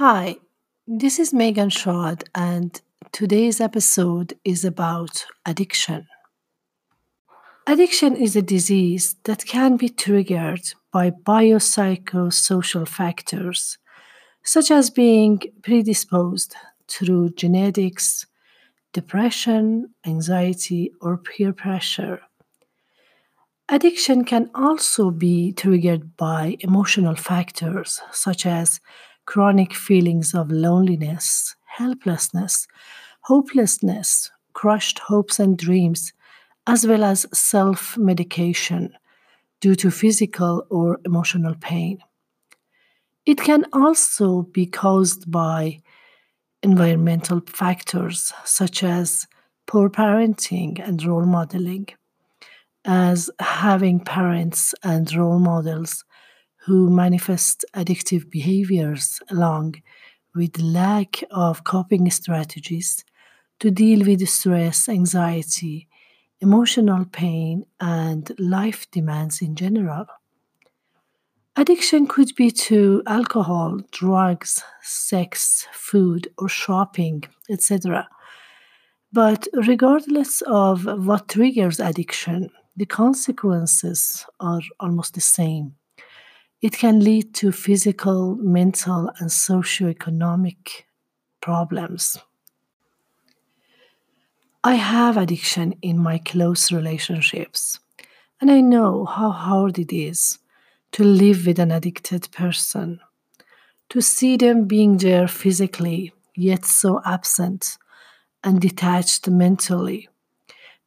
Hi, this is Megan Schad, and today's episode is about addiction. Addiction is a disease that can be triggered by biopsychosocial factors, such as being predisposed through genetics, depression, anxiety, or peer pressure. Addiction can also be triggered by emotional factors such as chronic feelings of loneliness, helplessness, hopelessness, crushed hopes and dreams, as well as self medication due to physical or emotional pain. It can also be caused by environmental factors such as poor parenting and role modeling, as having parents and role models who manifest addictive behaviors along with lack of coping strategies to deal with stress, anxiety, emotional pain, and life demands in general. Addiction could be to alcohol, drugs, sex, food, or shopping, etc. But regardless of what triggers addiction, the consequences are almost the same. It can lead to physical, mental, and socioeconomic problems. I have addiction in my close relationships, and I know how hard it is to live with an addicted person, to see them being there physically, yet so absent and detached mentally,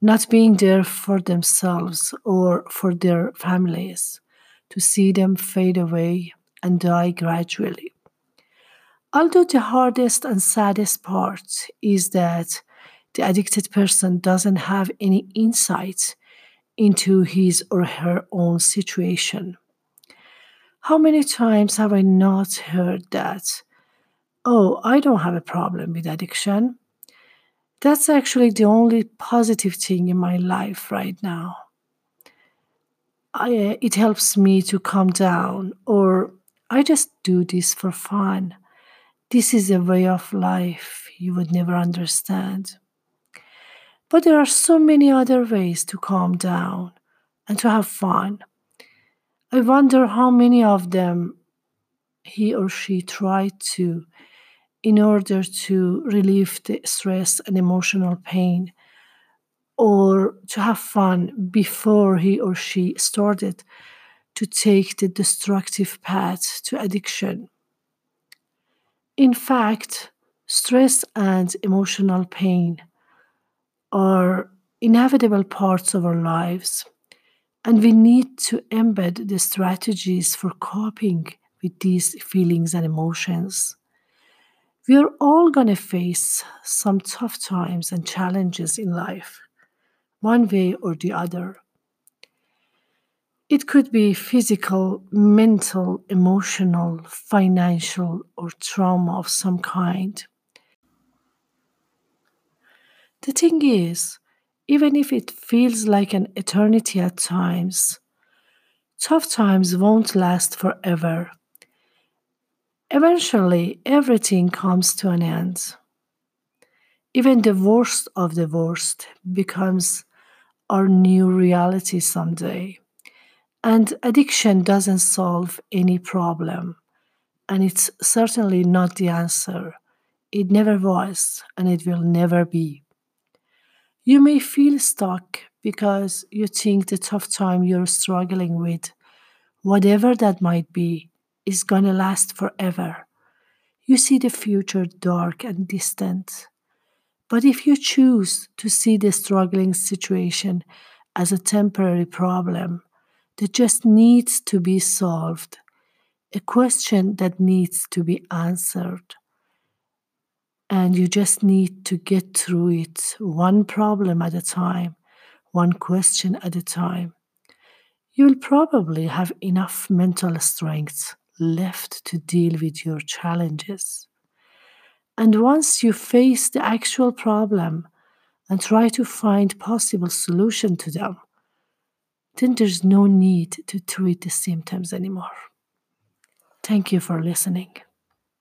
not being there for themselves or for their families, to see them fade away and die gradually. Although the hardest and saddest part is that the addicted person doesn't have any insight into his or her own situation. How many times have I not heard that? Oh, I don't have a problem with addiction. That's actually the only positive thing in my life right now. I, uh, it helps me to calm down, or I just do this for fun. This is a way of life you would never understand. But there are so many other ways to calm down and to have fun. I wonder how many of them he or she tried to in order to relieve the stress and emotional pain or to have fun before he or she started to take the destructive path to addiction. In fact, stress and emotional pain are inevitable parts of our lives, and we need to embed the strategies for coping with these feelings and emotions. We are all going to face some tough times and challenges in life one way or the other. It could be physical, mental, emotional, financial, or trauma of some kind. The thing is, even if it feels like an eternity at times, tough times won't last forever. Eventually, everything comes to an end. Even the worst of the worst becomes our new reality someday. And addiction doesn't solve any problem. And it's certainly not the answer. It never was, and it will never be. You may feel stuck because you think the tough time you're struggling with, whatever that might be, is going to last forever. You see the future dark and distant. But if you choose to see the struggling situation as a temporary problem that just needs to be solved, a question that needs to be answered, and you just need to get through it one problem at a time, one question at a time, you will probably have enough mental strength left to deal with your challenges. And once you face the actual problem and try to find possible solution to them, then there's no need to treat the symptoms anymore. Thank you for listening.